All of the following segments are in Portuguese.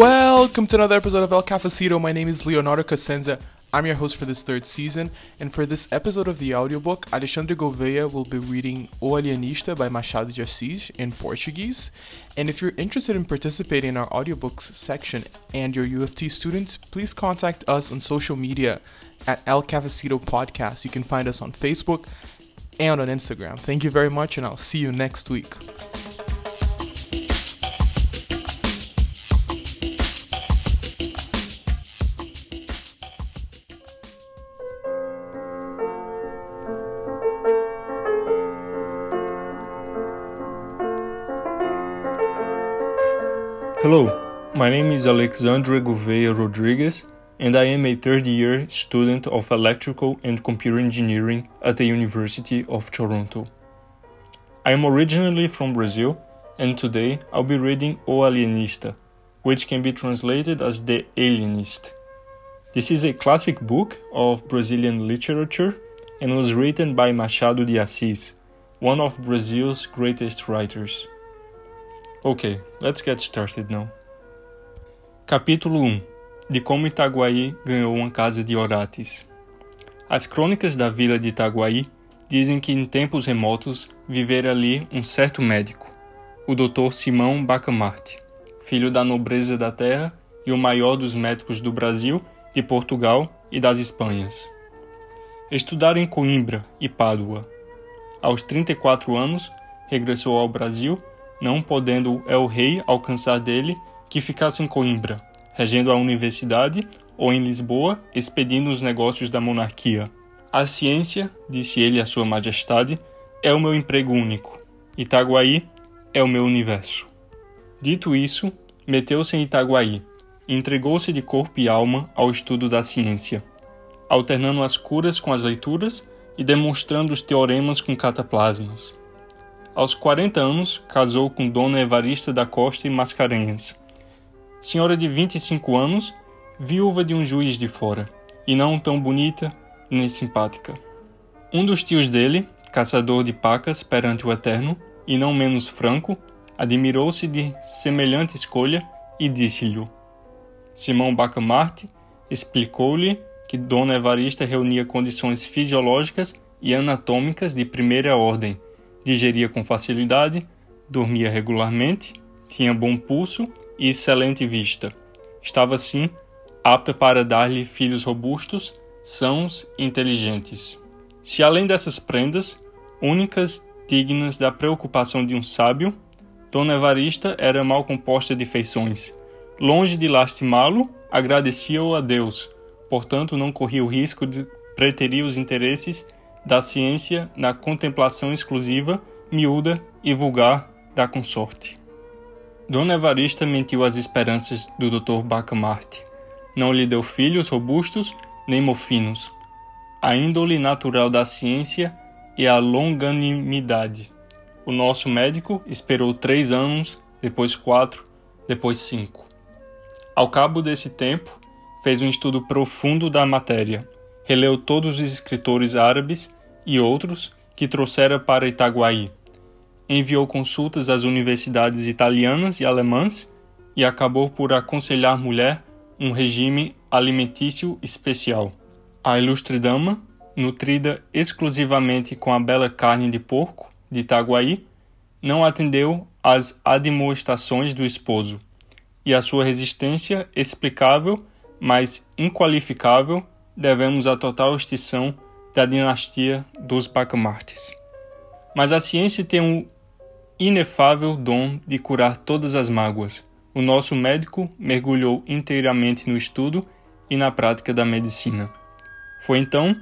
Welcome to another episode of El Cafecito. My name is Leonardo Cosenza. I'm your host for this third season, and for this episode of the audiobook, Alexandre Gouveia will be reading O Alienista by Machado de Assis in Portuguese. And if you're interested in participating in our audiobooks section and you're UFT students, please contact us on social media at El Cafecito Podcast. You can find us on Facebook and on Instagram. Thank you very much, and I'll see you next week. Hello, my name is Alexandre Gouveia Rodrigues, and I am a third year student of Electrical and Computer Engineering at the University of Toronto. I am originally from Brazil, and today I'll be reading O Alienista, which can be translated as The Alienist. This is a classic book of Brazilian literature and was written by Machado de Assis, one of Brazil's greatest writers. Ok, let's get started now. Capítulo 1 De como Itaguaí ganhou uma casa de Orates. As crônicas da vila de Itaguaí dizem que em tempos remotos vivera ali um certo médico, o Dr. Simão Bacamarte, filho da nobreza da terra e o maior dos médicos do Brasil, de Portugal e das Espanhas. Estudara em Coimbra e Pádua. Aos 34 anos, regressou ao Brasil não podendo el rei alcançar dele que ficasse em Coimbra, regendo a universidade, ou em Lisboa, expedindo os negócios da monarquia. A ciência, disse ele a sua majestade, é o meu emprego único. Itaguaí é o meu universo. Dito isso, meteu-se em Itaguaí entregou-se de corpo e alma ao estudo da ciência, alternando as curas com as leituras e demonstrando os teoremas com cataplasmas. Aos 40 anos, casou com Dona Evarista da Costa e Mascarenhas. Senhora de 25 anos, viúva de um juiz de fora, e não tão bonita nem simpática. Um dos tios dele, caçador de pacas perante o Eterno, e não menos franco, admirou-se de semelhante escolha e disse-lhe: Simão Bacamarte explicou-lhe que Dona Evarista reunia condições fisiológicas e anatômicas de primeira ordem digeria com facilidade, dormia regularmente, tinha bom pulso e excelente vista. Estava, assim, apta para dar-lhe filhos robustos, sãos e inteligentes. Se além dessas prendas, únicas dignas da preocupação de um sábio, Dona Evarista era mal composta de feições. Longe de lastimá-lo, agradecia-o a Deus, portanto não corria o risco de preterir os interesses da ciência na contemplação exclusiva, miúda e vulgar da consorte. Dona Evarista mentiu às esperanças do Dr. Bacamarte. Não lhe deu filhos robustos nem mofinos. A índole natural da ciência e a longanimidade. O nosso médico esperou três anos, depois quatro, depois cinco. Ao cabo desse tempo, fez um estudo profundo da matéria releu todos os escritores árabes e outros que trouxera para Itaguaí. Enviou consultas às universidades italianas e alemãs e acabou por aconselhar mulher um regime alimentício especial. A ilustre dama, nutrida exclusivamente com a bela carne de porco de Itaguaí, não atendeu às admoestações do esposo, e a sua resistência explicável, mas inqualificável, devemos à total extinção da dinastia dos Bacamartes. Mas a ciência tem um inefável dom de curar todas as mágoas. O nosso médico mergulhou inteiramente no estudo e na prática da medicina. Foi então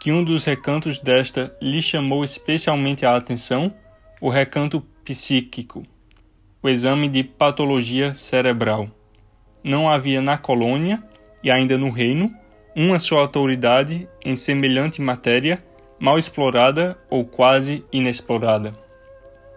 que um dos recantos desta lhe chamou especialmente a atenção, o recanto psíquico, o exame de patologia cerebral. Não havia na colônia e ainda no reino uma só autoridade em semelhante matéria mal explorada ou quase inexplorada.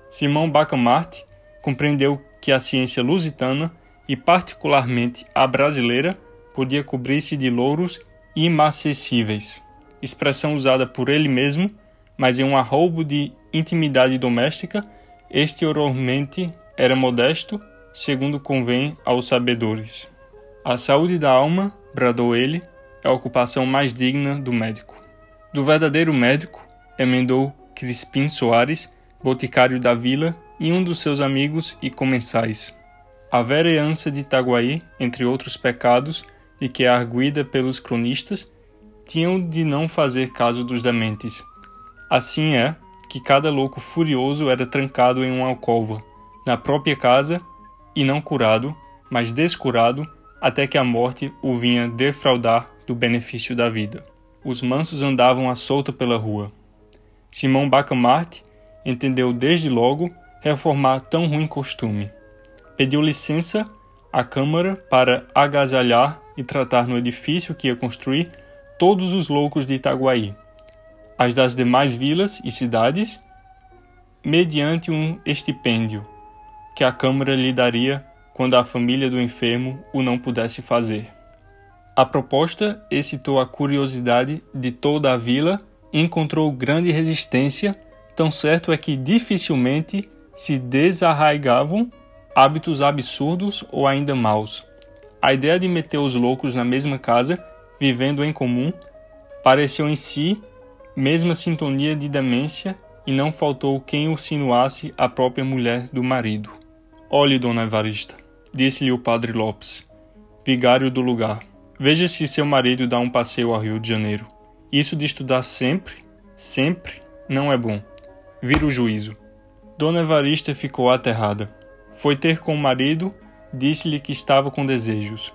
Simão Bacamarte compreendeu que a ciência lusitana, e particularmente a brasileira, podia cobrir-se de louros imacessíveis, expressão usada por ele mesmo, mas em um arroubo de intimidade doméstica, exteriormente era modesto segundo convém aos sabedores. A saúde da alma, bradou ele, é a ocupação mais digna do médico. Do verdadeiro médico, emendou Crispim Soares, boticário da vila e um dos seus amigos e comensais. A vereança de Itaguaí, entre outros pecados, de que é arguida pelos cronistas, tinham de não fazer caso dos dementes. Assim é que cada louco furioso era trancado em uma alcova, na própria casa, e não curado, mas descurado, até que a morte o vinha defraudar do benefício da vida. Os mansos andavam à solta pela rua. Simão Bacamarte entendeu desde logo reformar tão ruim costume. Pediu licença à Câmara para agasalhar e tratar no edifício que ia construir todos os loucos de Itaguaí, as das demais vilas e cidades, mediante um estipêndio que a Câmara lhe daria quando a família do enfermo o não pudesse fazer. A proposta excitou a curiosidade de toda a vila e encontrou grande resistência, tão certo é que dificilmente se desarraigavam hábitos absurdos ou ainda maus. A ideia de meter os loucos na mesma casa, vivendo em comum, pareceu em si mesma sintonia de demência e não faltou quem o sinuasse a própria mulher do marido. Olhe, dona Evarista, disse-lhe o padre Lopes, vigário do lugar. Veja se seu marido dá um passeio ao Rio de Janeiro. Isso de estudar sempre, sempre, não é bom. Vira o juízo. Dona Evarista ficou aterrada. Foi ter com o marido, disse-lhe que estava com desejos.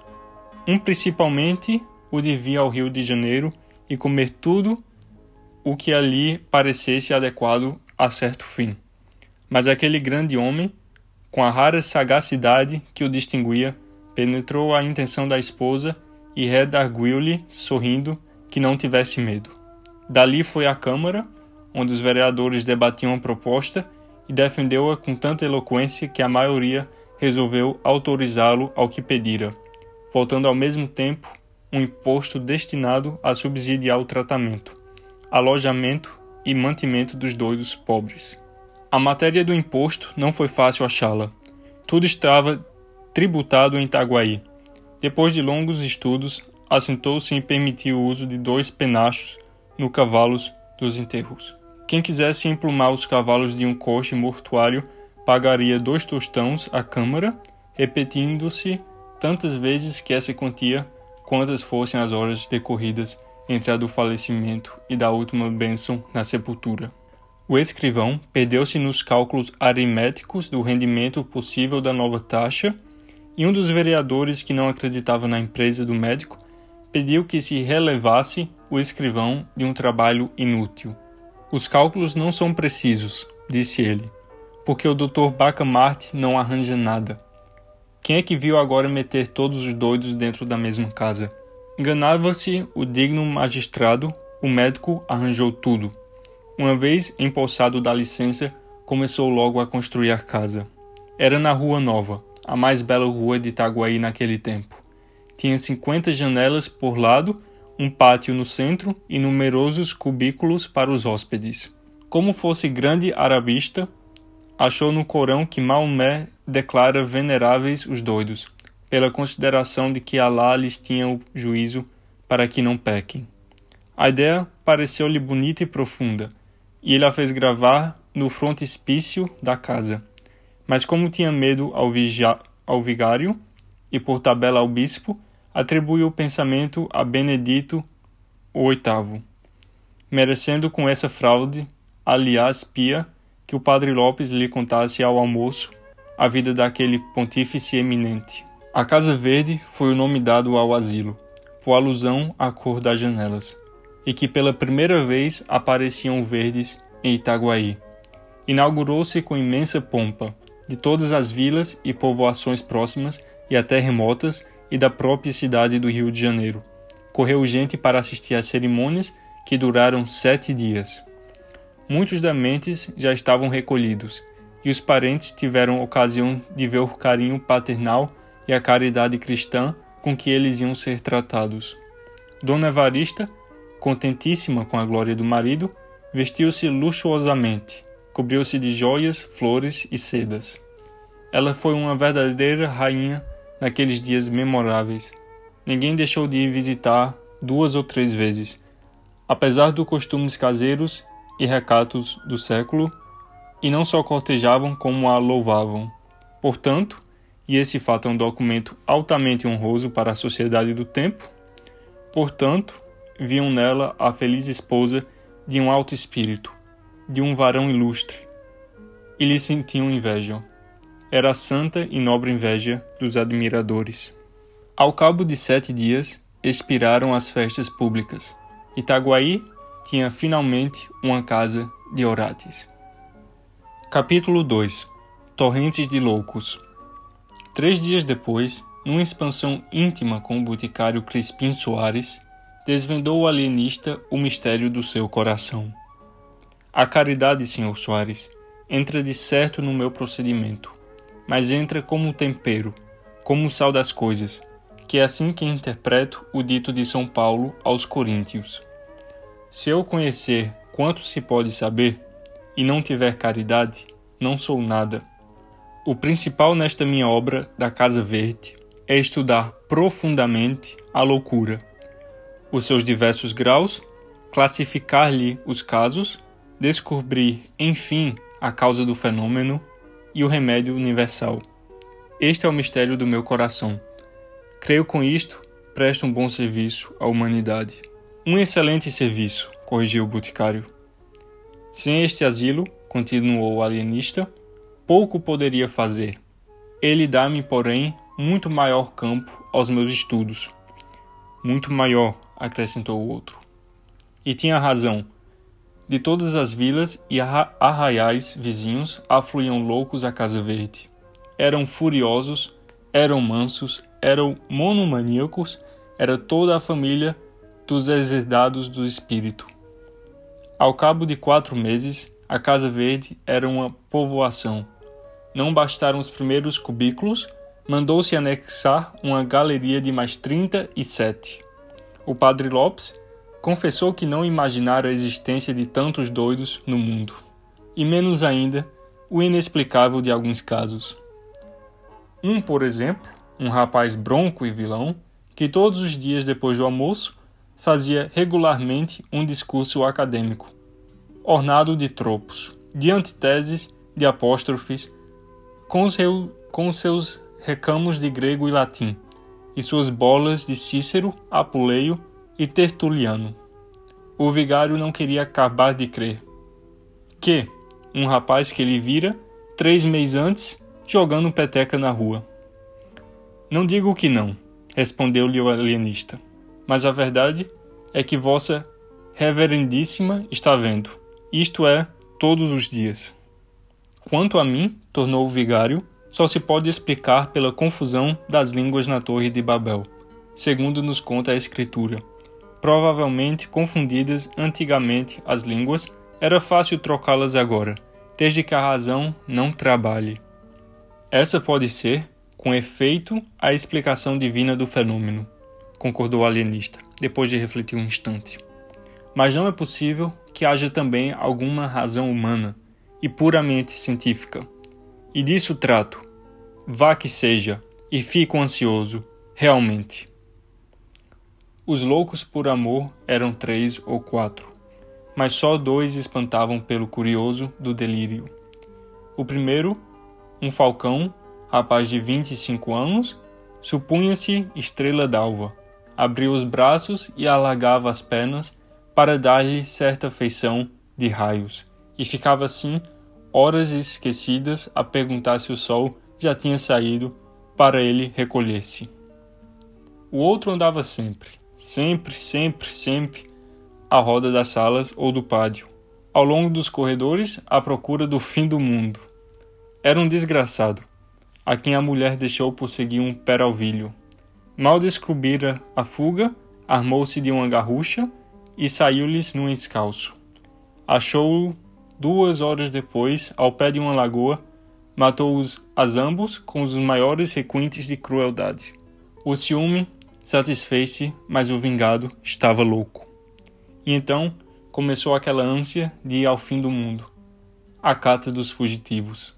Um principalmente o de vir ao Rio de Janeiro e comer tudo o que ali parecesse adequado a certo fim. Mas aquele grande homem, com a rara sagacidade que o distinguia, penetrou a intenção da esposa e redarguiu-lhe, sorrindo, que não tivesse medo. Dali foi à Câmara, onde os vereadores debatiam a proposta e defendeu-a com tanta eloquência que a maioria resolveu autorizá-lo ao que pedira, voltando ao mesmo tempo um imposto destinado a subsidiar o tratamento, alojamento e mantimento dos doidos pobres. A matéria do imposto não foi fácil achá-la. Tudo estava tributado em Itaguaí, depois de longos estudos, assentou-se em permitir o uso de dois penachos no cavalos dos enterros. Quem quisesse emplumar os cavalos de um coche mortuário pagaria dois tostões à Câmara, repetindo-se tantas vezes que essa quantia quantas fossem as horas decorridas entre a do falecimento e da última bênção na sepultura. O escrivão perdeu-se nos cálculos aritméticos do rendimento possível da nova taxa e um dos vereadores que não acreditava na empresa do médico pediu que se relevasse o escrivão de um trabalho inútil. Os cálculos não são precisos, disse ele, porque o Dr. Bacamarte não arranja nada. Quem é que viu agora meter todos os doidos dentro da mesma casa? Enganava-se o digno magistrado, o médico arranjou tudo. Uma vez empossado da licença, começou logo a construir a casa. Era na Rua Nova, a mais bela rua de Itaguaí naquele tempo. Tinha 50 janelas por lado, um pátio no centro e numerosos cubículos para os hóspedes. Como fosse grande arabista, achou no Corão que Maomé declara veneráveis os doidos, pela consideração de que Alá lhes tinha o juízo para que não pequem. A ideia pareceu-lhe bonita e profunda, e ele a fez gravar no frontispício da casa mas como tinha medo ao, vigia, ao vigário e por tabela ao bispo, atribuiu o pensamento a Benedito VIII, merecendo com essa fraude, aliás pia, que o padre Lopes lhe contasse ao almoço a vida daquele pontífice eminente. A Casa Verde foi o nome dado ao asilo, por alusão à cor das janelas, e que pela primeira vez apareciam verdes em Itaguaí. Inaugurou-se com imensa pompa, de todas as vilas e povoações próximas e até remotas e da própria cidade do Rio de Janeiro. Correu gente para assistir às cerimônias que duraram sete dias. Muitos dementes já estavam recolhidos, e os parentes tiveram ocasião de ver o carinho paternal e a caridade cristã com que eles iam ser tratados. Dona Evarista, contentíssima com a glória do marido, vestiu-se luxuosamente cobriu-se de joias, flores e sedas. Ela foi uma verdadeira rainha naqueles dias memoráveis. Ninguém deixou de ir visitar duas ou três vezes. Apesar dos costumes caseiros e recatos do século, e não só cortejavam como a louvavam. Portanto, e esse fato é um documento altamente honroso para a sociedade do tempo, portanto, viam nela a feliz esposa de um alto espírito, de um varão ilustre, e lhe sentiam inveja. Era a santa e nobre inveja dos admiradores. Ao cabo de sete dias, expiraram as festas públicas. Itaguaí tinha finalmente uma casa de Orates. Capítulo 2 Torrentes de Loucos Três dias depois, numa expansão íntima com o boticário Crispim Soares, desvendou o alienista o mistério do seu coração. A caridade, Sr. Soares, entra de certo no meu procedimento, mas entra como tempero, como o sal das coisas, que é assim que interpreto o dito de São Paulo aos Coríntios. Se eu conhecer quanto se pode saber, e não tiver caridade, não sou nada. O principal nesta minha obra da Casa Verde é estudar profundamente a loucura, os seus diversos graus, classificar-lhe os casos, descobrir, enfim, a causa do fenômeno e o remédio universal. Este é o mistério do meu coração. Creio com isto, presto um bom serviço à humanidade. Um excelente serviço, corrigiu o boticário. Sem este asilo, continuou o alienista, pouco poderia fazer. Ele dá-me, porém, muito maior campo aos meus estudos. Muito maior, acrescentou o outro. E tinha razão. De todas as vilas e arraiais vizinhos afluíam loucos à Casa Verde. Eram furiosos, eram mansos, eram monomaníacos, era toda a família dos exerdados do espírito. Ao cabo de quatro meses, a Casa Verde era uma povoação. Não bastaram os primeiros cubículos, mandou-se anexar uma galeria de mais 37. O padre Lopes confessou que não imaginara a existência de tantos doidos no mundo, e menos ainda o inexplicável de alguns casos. Um, por exemplo, um rapaz bronco e vilão, que todos os dias depois do almoço fazia regularmente um discurso acadêmico, ornado de tropos, de antiteses, de apóstrofes, com, seu, com seus recamos de grego e latim, e suas bolas de Cícero, Apuleio e Tertuliano. O vigário não queria acabar de crer que um rapaz que ele vira três meses antes jogando peteca na rua. Não digo que não, respondeu-lhe o alienista, mas a verdade é que Vossa Reverendíssima está vendo, isto é, todos os dias. Quanto a mim, tornou o vigário, só se pode explicar pela confusão das línguas na Torre de Babel, segundo nos conta a Escritura. Provavelmente confundidas antigamente as línguas, era fácil trocá-las agora, desde que a razão não trabalhe. Essa pode ser, com efeito, a explicação divina do fenômeno, concordou o alienista, depois de refletir um instante. Mas não é possível que haja também alguma razão humana e puramente científica. E disso trato. Vá que seja, e fico ansioso, realmente. Os loucos por amor eram três ou quatro, mas só dois espantavam pelo curioso do delírio. O primeiro, um falcão rapaz de 25 anos, supunha-se estrela d'alva. Abria os braços e alargava as pernas para dar-lhe certa feição de raios, e ficava assim horas esquecidas a perguntar se o sol já tinha saído para ele recolher-se. O outro andava sempre, sempre, sempre, sempre à roda das salas ou do pátio, ao longo dos corredores à procura do fim do mundo. Era um desgraçado, a quem a mulher deixou por seguir um peralvilho. Mal descobrira a fuga, armou-se de uma garrucha e saiu-lhes num escalço. Achou-o duas horas depois, ao pé de uma lagoa, matou-os a ambos com os maiores requintes de crueldade. O ciúme satisfez-se, mas o vingado estava louco. E então começou aquela ânsia de ir ao fim do mundo, a cata dos fugitivos.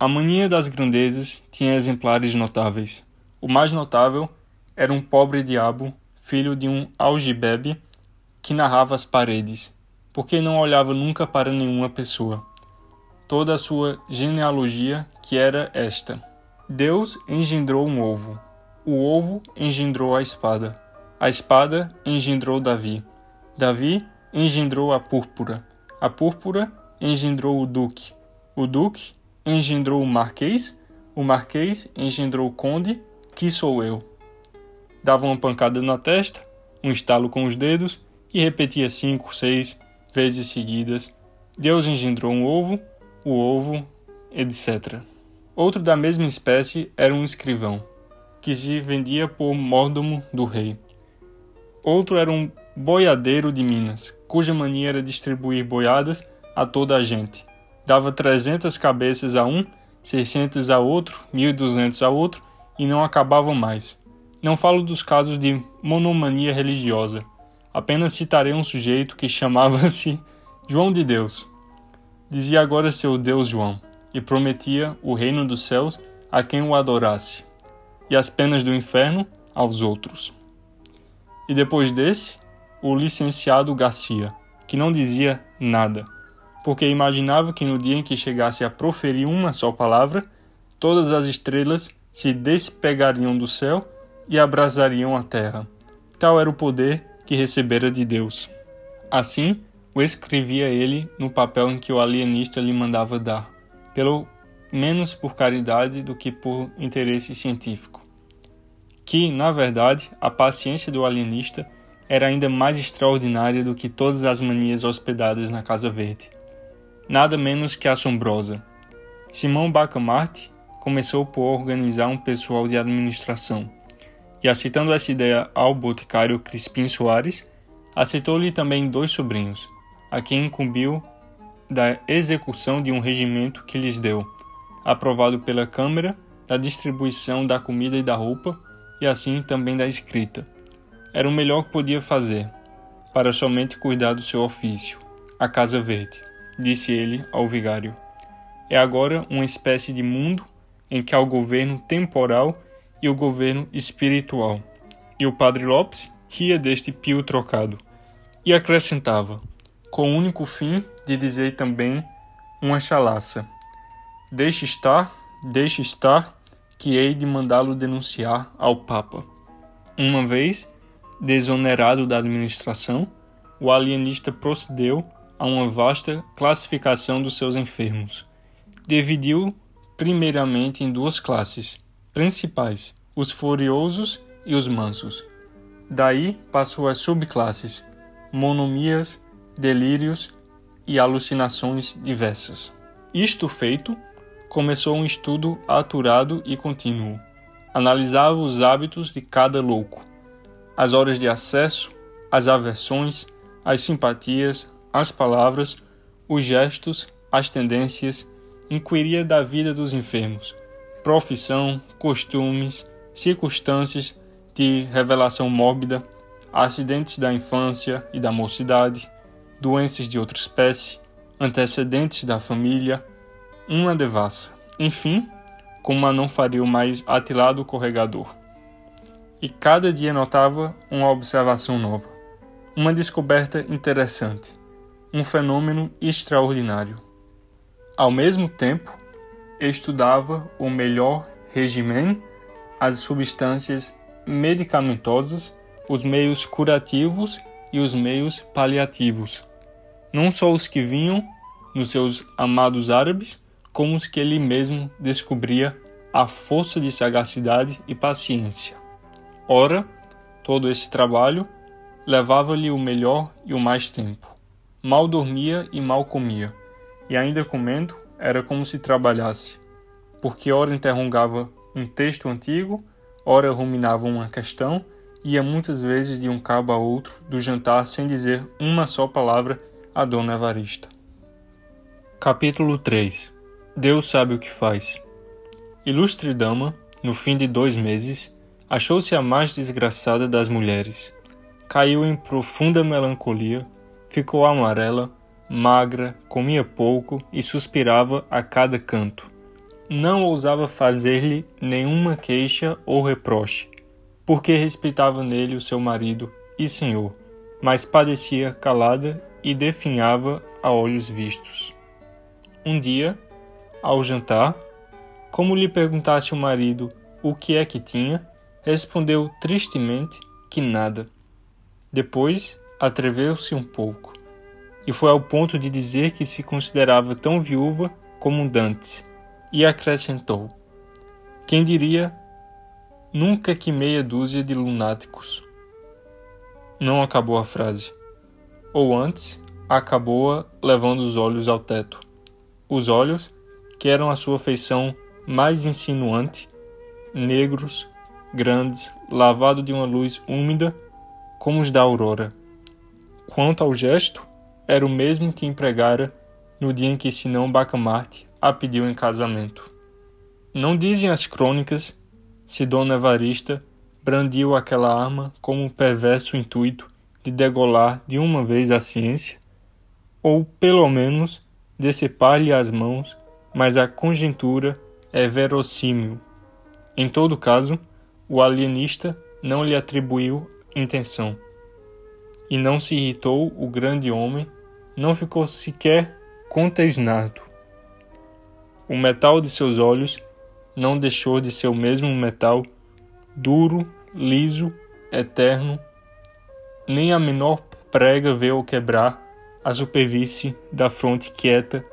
A mania das grandezas tinha exemplares notáveis. O mais notável era um pobre diabo, filho de um algibebe, que narrava as paredes, porque não olhava nunca para nenhuma pessoa. Toda a sua genealogia, que era esta: Deus engendrou um ovo, o ovo engendrou a espada, a espada engendrou Davi, Davi engendrou a púrpura, a púrpura engendrou o duque, o duque engendrou o marquês, o marquês engendrou o conde, que sou eu. Dava uma pancada na testa, um estalo com os dedos e repetia cinco, seis vezes seguidas: Deus engendrou um ovo, o ovo, etc. Outro da mesma espécie era um escrivão, que se vendia por mordomo do rei. Outro era um boiadeiro de Minas, cuja mania era distribuir boiadas a toda a gente dava 300 cabeças a um, 600 a outro, 1200 a outro e não acabavam mais. Não falo dos casos de monomania religiosa. Apenas citarei um sujeito que chamava-se João de Deus. Dizia agora seu Deus João e prometia o reino dos céus a quem o adorasse e as penas do inferno aos outros. E depois desse, o licenciado Garcia, que não dizia nada porque imaginava que no dia em que chegasse a proferir uma só palavra, todas as estrelas se despegariam do céu e abrasariam a terra. Tal era o poder que recebera de Deus. Assim, o escrevia ele no papel em que o alienista lhe mandava dar, pelo menos por caridade do que por interesse científico. Que, na verdade, a paciência do alienista era ainda mais extraordinária do que todas as manias hospedadas na Casa Verde nada menos que assombrosa. Simão Bacamarte começou por organizar um pessoal de administração, e aceitando essa ideia ao boticário Crispim Soares, aceitou-lhe também dois sobrinhos, a quem incumbiu da execução de um regimento que lhes deu, aprovado pela Câmara, da distribuição da comida e da roupa, e assim também da escrita. Era o melhor que podia fazer, para somente cuidar do seu ofício, a Casa Verde disse ele ao vigário. É agora uma espécie de mundo em que há o governo temporal e o governo espiritual. E o padre Lopes ria deste pio trocado e acrescentava, com o único fim de dizer também uma chalaça: Deixe estar, deixe estar, que hei de mandá-lo denunciar ao Papa. Uma vez, desonerado da administração, o alienista procedeu a uma vasta classificação dos seus enfermos. Dividiu primeiramente em duas classes principais, os furiosos e os mansos. Daí passou às subclasses, monomias, delírios e alucinações diversas. Isto feito, começou um estudo aturado e contínuo. Analisava os hábitos de cada louco, as horas de acesso, as aversões, as simpatias, as palavras, os gestos, as tendências, inquiria da vida dos enfermos, profissão, costumes, circunstâncias de revelação mórbida, acidentes da infância e da mocidade, doenças de outra espécie, antecedentes da família, uma devassa, enfim, como a não faria o mais atilado corregador. E cada dia notava uma observação nova, uma descoberta interessante um fenômeno extraordinário. Ao mesmo tempo, estudava o melhor regime, as substâncias medicamentosas, os meios curativos e os meios paliativos, não só os que vinham nos seus amados árabes, como os que ele mesmo descobria a força de sagacidade e paciência. Ora, todo esse trabalho levava-lhe o melhor e o mais tempo. Mal dormia e mal comia, e ainda comendo era como se trabalhasse, porque ora interrogava um texto antigo, ora ruminava uma questão, ia muitas vezes de um cabo a outro do jantar sem dizer uma só palavra a Dona Evarista. Capítulo 3 Deus sabe o que faz. Ilustre dama, no fim de dois meses, achou-se a mais desgraçada das mulheres. Caiu em profunda melancolia ficou amarela, magra, comia pouco e suspirava a cada canto. não ousava fazer-lhe nenhuma queixa ou reproche, porque respeitava nele o seu marido e senhor, mas padecia calada e definhava a olhos vistos. Um dia, ao jantar, como lhe perguntasse o marido o que é que tinha, respondeu tristemente que nada. Depois, atreveu-se um pouco, e foi ao ponto de dizer que se considerava tão viúva como Dantes, e acrescentou: Quem diria nunca que meia dúzia de lunáticos. Não acabou a frase. Ou antes, acabou-a levando os olhos ao teto. Os olhos, que eram a sua feição mais insinuante, negros, grandes, lavados de uma luz úmida, como os da aurora. Quanto ao gesto, era o mesmo que empregara no dia em que Sinão Bacamarte a pediu em casamento. Não dizem as crônicas se Dona Evarista brandiu aquela arma com o perverso intuito de degolar de uma vez a ciência, ou pelo menos decepar-lhe as mãos, mas a conjectura é verossímil. Em todo caso, o alienista não lhe atribuiu intenção. E não se irritou o grande homem, não ficou sequer contesnado. O metal de seus olhos não deixou de ser o mesmo metal, duro, liso, eterno, nem a menor prega veio quebrar a superfície da fronte quieta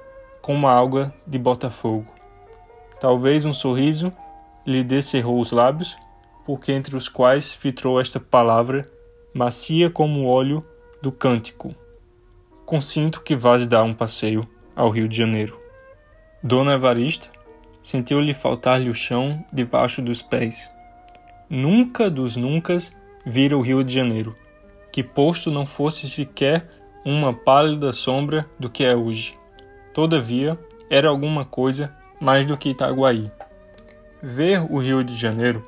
como a alga de Botafogo. Talvez um sorriso lhe descerrou os lábios, porque entre os quais filtrou esta palavra, macia como o óleo do cântico. Consinto que vás dar um passeio ao Rio de Janeiro. Dona Evarista sentiu-lhe faltar-lhe o chão debaixo dos pés. Nunca dos nuncas vira o Rio de Janeiro, que posto não fosse sequer uma pálida sombra do que é hoje. Todavia, era alguma coisa mais do que Itaguaí. Ver o Rio de Janeiro,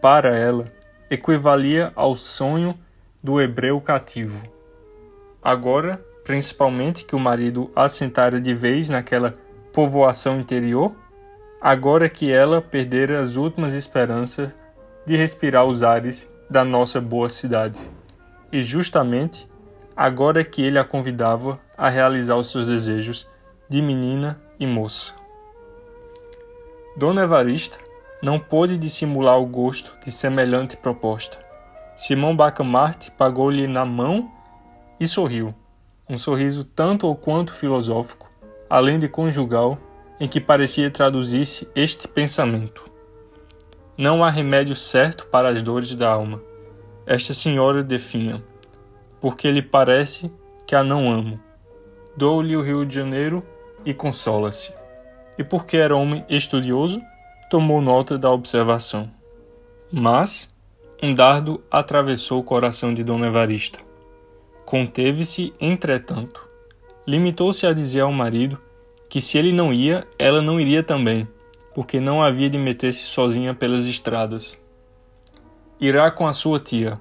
para ela, equivalia ao sonho do hebreu cativo. Agora, principalmente que o marido assentara de vez naquela povoação interior, agora que ela perdera as últimas esperanças de respirar os ares da nossa boa cidade. E justamente agora que ele a convidava a realizar os seus desejos de menina e moça. Dona Evarista não pôde dissimular o gosto de semelhante proposta. Simão Bacamarte pagou-lhe na mão e sorriu, um sorriso tanto ou quanto filosófico, além de conjugal, em que parecia traduzir-se este pensamento: Não há remédio certo para as dores da alma. Esta senhora definha, porque lhe parece que a não amo. Dou-lhe o Rio de Janeiro e consola-se. E porque era homem estudioso, tomou nota da observação. Mas um dardo atravessou o coração de Dona Evarista. Conteve-se, entretanto. Limitou-se a dizer ao marido que se ele não ia, ela não iria também, porque não havia de meter-se sozinha pelas estradas. Irá com a sua tia,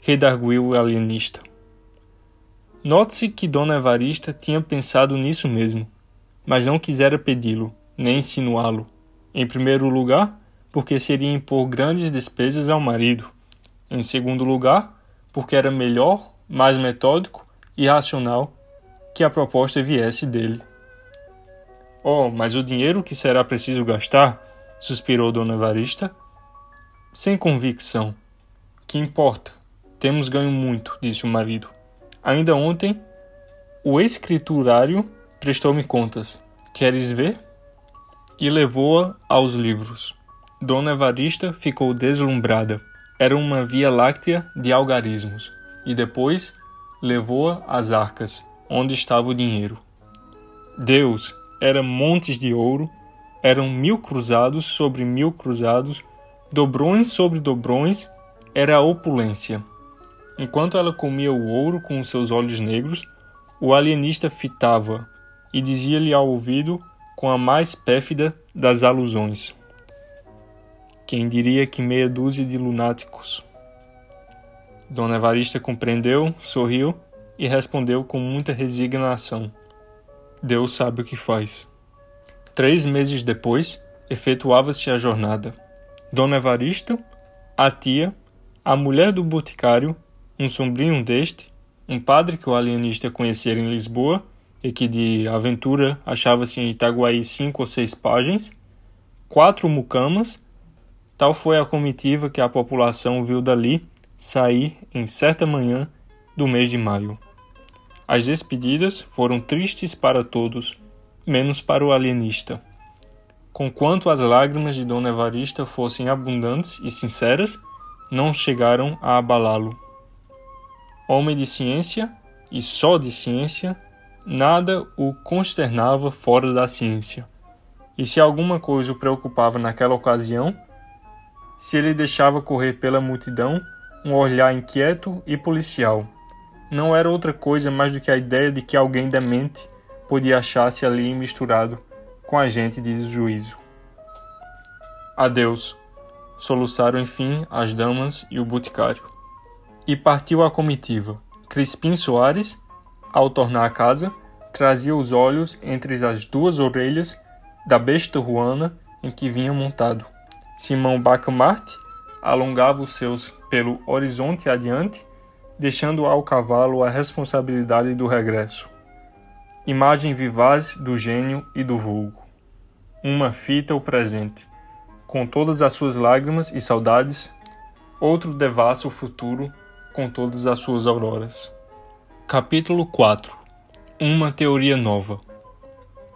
redarguiu o alienista. Note-se que Dona Evarista tinha pensado nisso mesmo, mas não quisera pedi-lo, nem insinuá-lo. Em primeiro lugar, porque seria impor grandes despesas ao marido. Em segundo lugar, porque era melhor, mais metódico e racional que a proposta viesse dele. Oh, mas o dinheiro que será preciso gastar? suspirou Dona Evarista. Sem convicção. Que importa? Temos ganho muito, disse o marido. Ainda ontem, o escriturário prestou-me contas. Queres ver? E levou-a aos livros. Dona Evarista ficou deslumbrada. Era uma via láctea de algarismos. E depois levou-a às arcas, onde estava o dinheiro. Deus, era montes de ouro, eram mil cruzados sobre mil cruzados, dobrões sobre dobrões, era a opulência. Enquanto ela comia o ouro com os seus olhos negros, o alienista fitava e dizia-lhe ao ouvido com a mais pérfida das alusões: Quem diria que meia dúzia de lunáticos? Dona Evarista compreendeu, sorriu e respondeu com muita resignação: Deus sabe o que faz. Três meses depois, efetuava-se a jornada. Dona Evarista, a tia, a mulher do boticário, um sobrinho deste, um padre que o alienista conhecera em Lisboa e que de aventura achava-se em Itaguaí cinco ou seis páginas, quatro mucamas, tal foi a comitiva que a população viu dali sair em certa manhã do mês de maio. As despedidas foram tristes para todos, menos para o alienista. Conquanto as lágrimas de Dona Evarista fossem abundantes e sinceras, não chegaram a abalá-lo. Homem de ciência, e só de ciência, nada o consternava fora da ciência. E se alguma coisa o preocupava naquela ocasião, se ele deixava correr pela multidão um olhar inquieto e policial, não era outra coisa mais do que a ideia de que alguém demente podia achar-se ali misturado com a gente de juízo. Adeus, soluçaram enfim as damas e o boticário. E partiu a comitiva. Crispim Soares, ao tornar a casa, trazia os olhos entre as duas orelhas da besta ruana em que vinha montado. Simão Bacamarte alongava os seus pelo horizonte adiante, deixando ao cavalo a responsabilidade do regresso. Imagem vivaz do gênio e do vulgo. Uma fita o presente, com todas as suas lágrimas e saudades, outro devassa o futuro com todas as suas auroras. Capítulo 4 Uma teoria nova.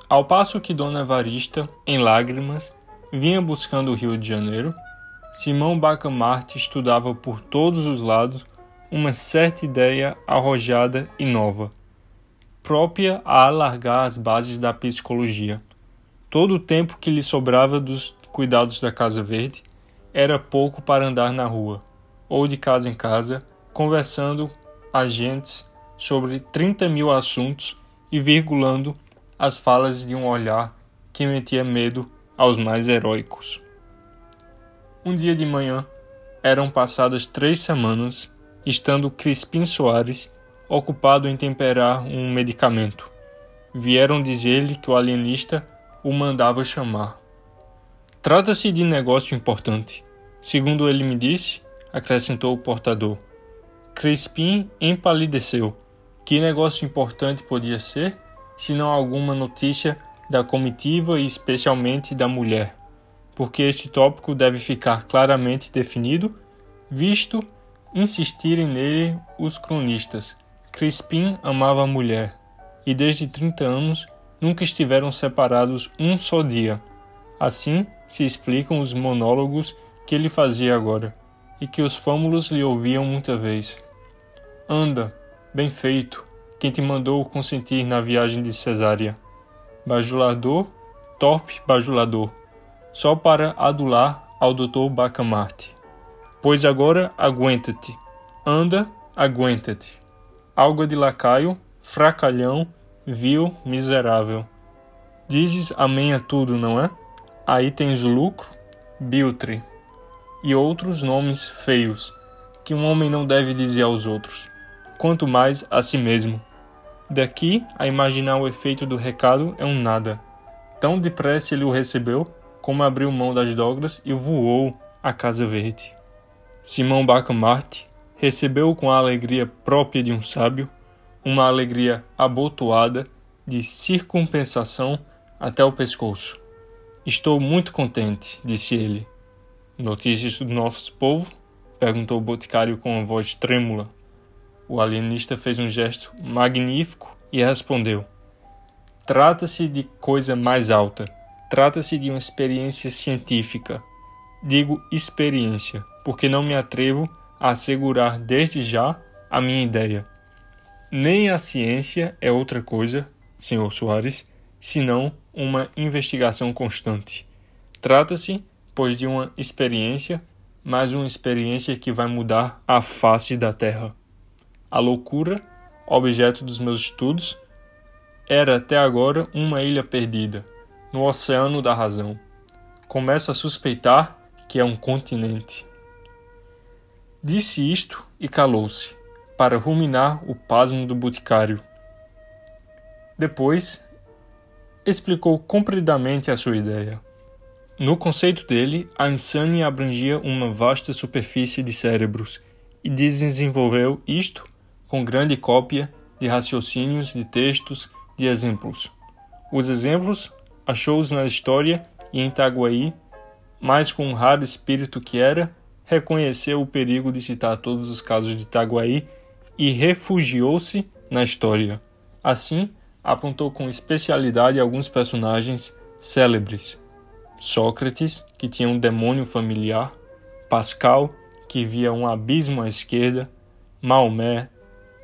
Ao passo que Dona Evarista, em lágrimas, vinha buscando o Rio de Janeiro, Simão Bacamarte estudava por todos os lados uma certa ideia arrojada e nova, própria a alargar as bases da psicologia. Todo o tempo que lhe sobrava dos cuidados da Casa Verde era pouco para andar na rua, ou de casa em casa, conversando a gentes sobre 30 mil assuntos e virgulando as falas de um olhar que metia medo aos mais heróicos. Um dia de manhã, eram passadas três semanas, estando Crispim Soares ocupado em temperar um medicamento. Vieram dizer-lhe que o alienista o mandava chamar. Trata-se de negócio importante. Segundo ele me disse, acrescentou o portador. Crispim empalideceu. Que negócio importante podia ser, se não alguma notícia da comitiva e especialmente da mulher? Porque este tópico deve ficar claramente definido, visto insistirem nele os cronistas. Crispim amava a mulher, e desde trinta anos nunca estiveram separados um só dia. Assim, se explicam os monólogos que ele fazia agora, e que os fâmulos lhe ouviam muita vez. Anda, bem feito, quem te mandou consentir na viagem de Cesária? Bajulador, torpe bajulador, só para adular ao doutor Bacamarte. Pois agora aguenta-te, anda, aguenta-te. Alga de lacaio, fracalhão, vil, miserável. Dizes amém a tudo, não é? Aí tens lucro, biltre e outros nomes feios que um homem não deve dizer aos outros, quanto mais a si mesmo. Daqui a imaginar o efeito do recado é um nada. Tão depressa ele o recebeu, como abriu mão das dogras e voou à Casa Verde. Simão Bacamarte recebeu com a alegria própria de um sábio, uma alegria abotoada de circunpensação até o pescoço. Estou muito contente, disse ele. Notícias do nosso povo? perguntou o boticário com uma voz trêmula. O alienista fez um gesto magnífico e respondeu: Trata-se de coisa mais alta. Trata-se de uma experiência científica. Digo experiência, porque não me atrevo a assegurar desde já a minha ideia. Nem a ciência é outra coisa, senhor Soares, senão uma investigação constante. Trata-se, pois, de uma experiência, mas uma experiência que vai mudar a face da Terra. A loucura, objeto dos meus estudos, era até agora uma ilha perdida, no oceano da razão. Começo a suspeitar que é um continente. Disse isto e calou-se, para ruminar o pasmo do boticário. Depois, explicou compridamente a sua ideia. No conceito dele, a insânia abrangia uma vasta superfície de cérebros e desenvolveu isto com grande cópia de raciocínios, de textos, de exemplos. Os exemplos achou-os na história e em Itaguaí, mas com um raro espírito que era, reconheceu o perigo de citar todos os casos de Itaguaí e refugiou-se na história. Assim, apontou com especialidade alguns personagens célebres. Sócrates, que tinha um demônio familiar, Pascal, que via um abismo à esquerda, Maomé,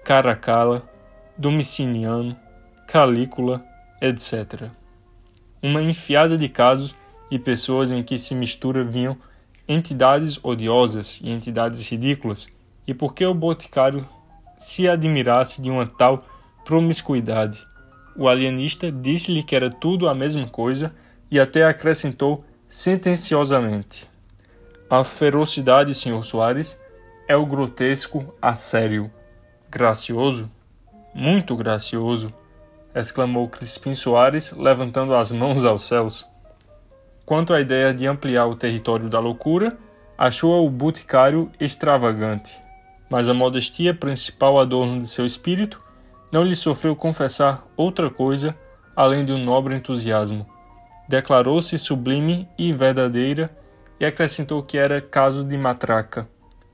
Caracalla, Domiciliano, Calícula, etc. Uma enfiada de casos e pessoas em que se mistura vinham entidades odiosas e entidades ridículas, e por que o boticário se admirasse de uma tal promiscuidade? O alienista disse-lhe que era tudo a mesma coisa e até acrescentou sentenciosamente: A ferocidade, Sr. Soares, é o grotesco a sério. Gracioso? Muito gracioso, exclamou Crispim Soares, levantando as mãos aos céus. Quanto à ideia de ampliar o território da loucura, achou o boticário extravagante, mas a modestia principal adorno de seu espírito não lhe sofreu confessar outra coisa além de um nobre entusiasmo. Declarou-se sublime e verdadeira e acrescentou que era caso de matraca.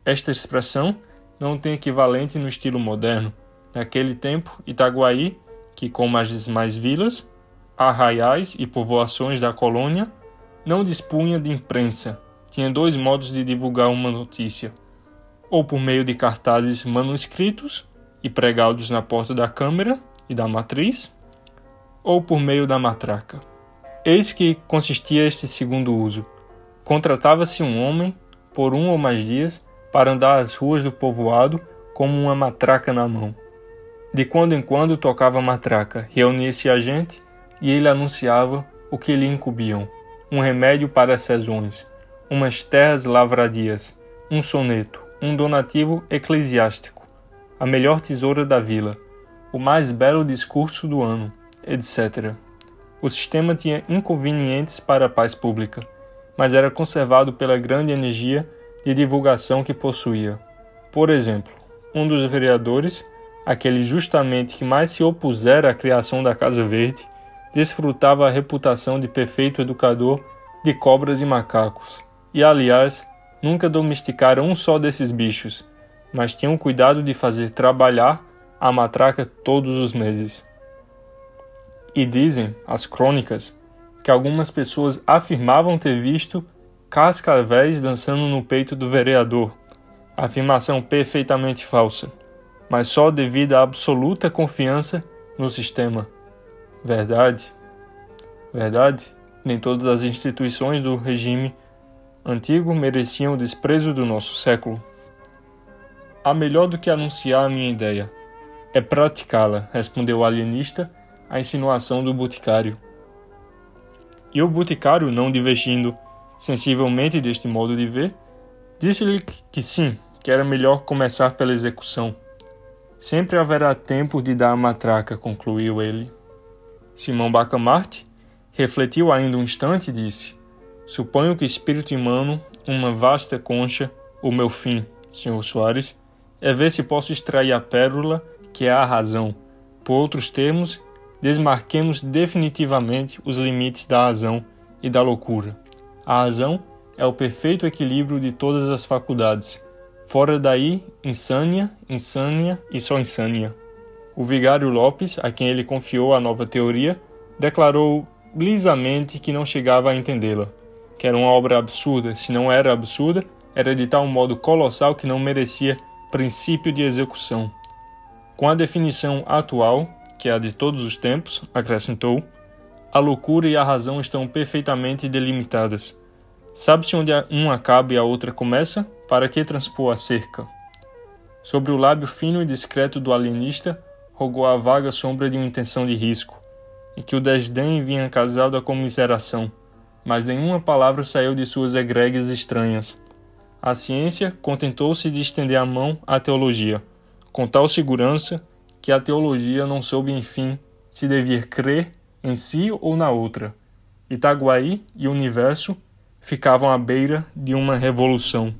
Esta expressão não tem equivalente no estilo moderno. Naquele tempo, Itaguaí, que como as demais vilas, arraiais e povoações da colônia, não dispunha de imprensa, tinha dois modos de divulgar uma notícia: ou por meio de cartazes manuscritos e pregados na porta da câmara e da matriz, ou por meio da matraca. Eis que consistia este segundo uso. Contratava-se um homem, por um ou mais dias, para andar às ruas do povoado como uma matraca na mão. De quando em quando tocava a matraca, reunia-se a gente e ele anunciava o que lhe incumbiam um remédio para sezões, umas terras lavradias, um soneto, um donativo eclesiástico, a melhor tesoura da vila, o mais belo discurso do ano, etc. O sistema tinha inconvenientes para a paz pública, mas era conservado pela grande energia de divulgação que possuía. Por exemplo, um dos vereadores, aquele justamente que mais se opusera à criação da Casa Verde, desfrutava a reputação de perfeito educador de cobras e macacos. E, aliás, nunca domesticaram um só desses bichos, mas tinham cuidado de fazer trabalhar a matraca todos os meses. E dizem as crônicas que algumas pessoas afirmavam ter visto cascavéis dançando no peito do vereador, afirmação perfeitamente falsa, mas só devido à absoluta confiança no sistema. Verdade? Verdade? Nem todas as instituições do regime antigo mereciam o desprezo do nosso século. Há melhor do que anunciar a minha ideia. É praticá-la, respondeu o alienista à insinuação do boticário. E o boticário, não divergindo sensivelmente deste modo de ver, disse-lhe que sim, que era melhor começar pela execução. Sempre haverá tempo de dar a matraca, concluiu ele. Simão Bacamarte refletiu ainda um instante e disse: Suponho que espírito humano, uma vasta concha, o meu fim, Sr. Soares, é ver se posso extrair a pérola que é a razão. Por outros termos, desmarquemos definitivamente os limites da razão e da loucura. A razão é o perfeito equilíbrio de todas as faculdades. Fora daí, insânia, insânia e só insânia. O vigário Lopes, a quem ele confiou a nova teoria, declarou lisamente que não chegava a entendê-la, que era uma obra absurda, se não era absurda, era de tal modo colossal que não merecia princípio de execução. Com a definição atual, que é a de todos os tempos, acrescentou, a loucura e a razão estão perfeitamente delimitadas. Sabe-se onde uma acaba e a outra começa? Para que transpor a cerca? Sobre o lábio fino e discreto do alienista rogou a vaga sombra de uma intenção de risco, e que o desdém vinha casado à comiseração, mas nenhuma palavra saiu de suas egrégias estranhas. A ciência contentou-se de estender a mão à teologia, com tal segurança que a teologia não soube, enfim, se devia crer em si ou na outra. Itaguaí e o universo ficavam à beira de uma revolução.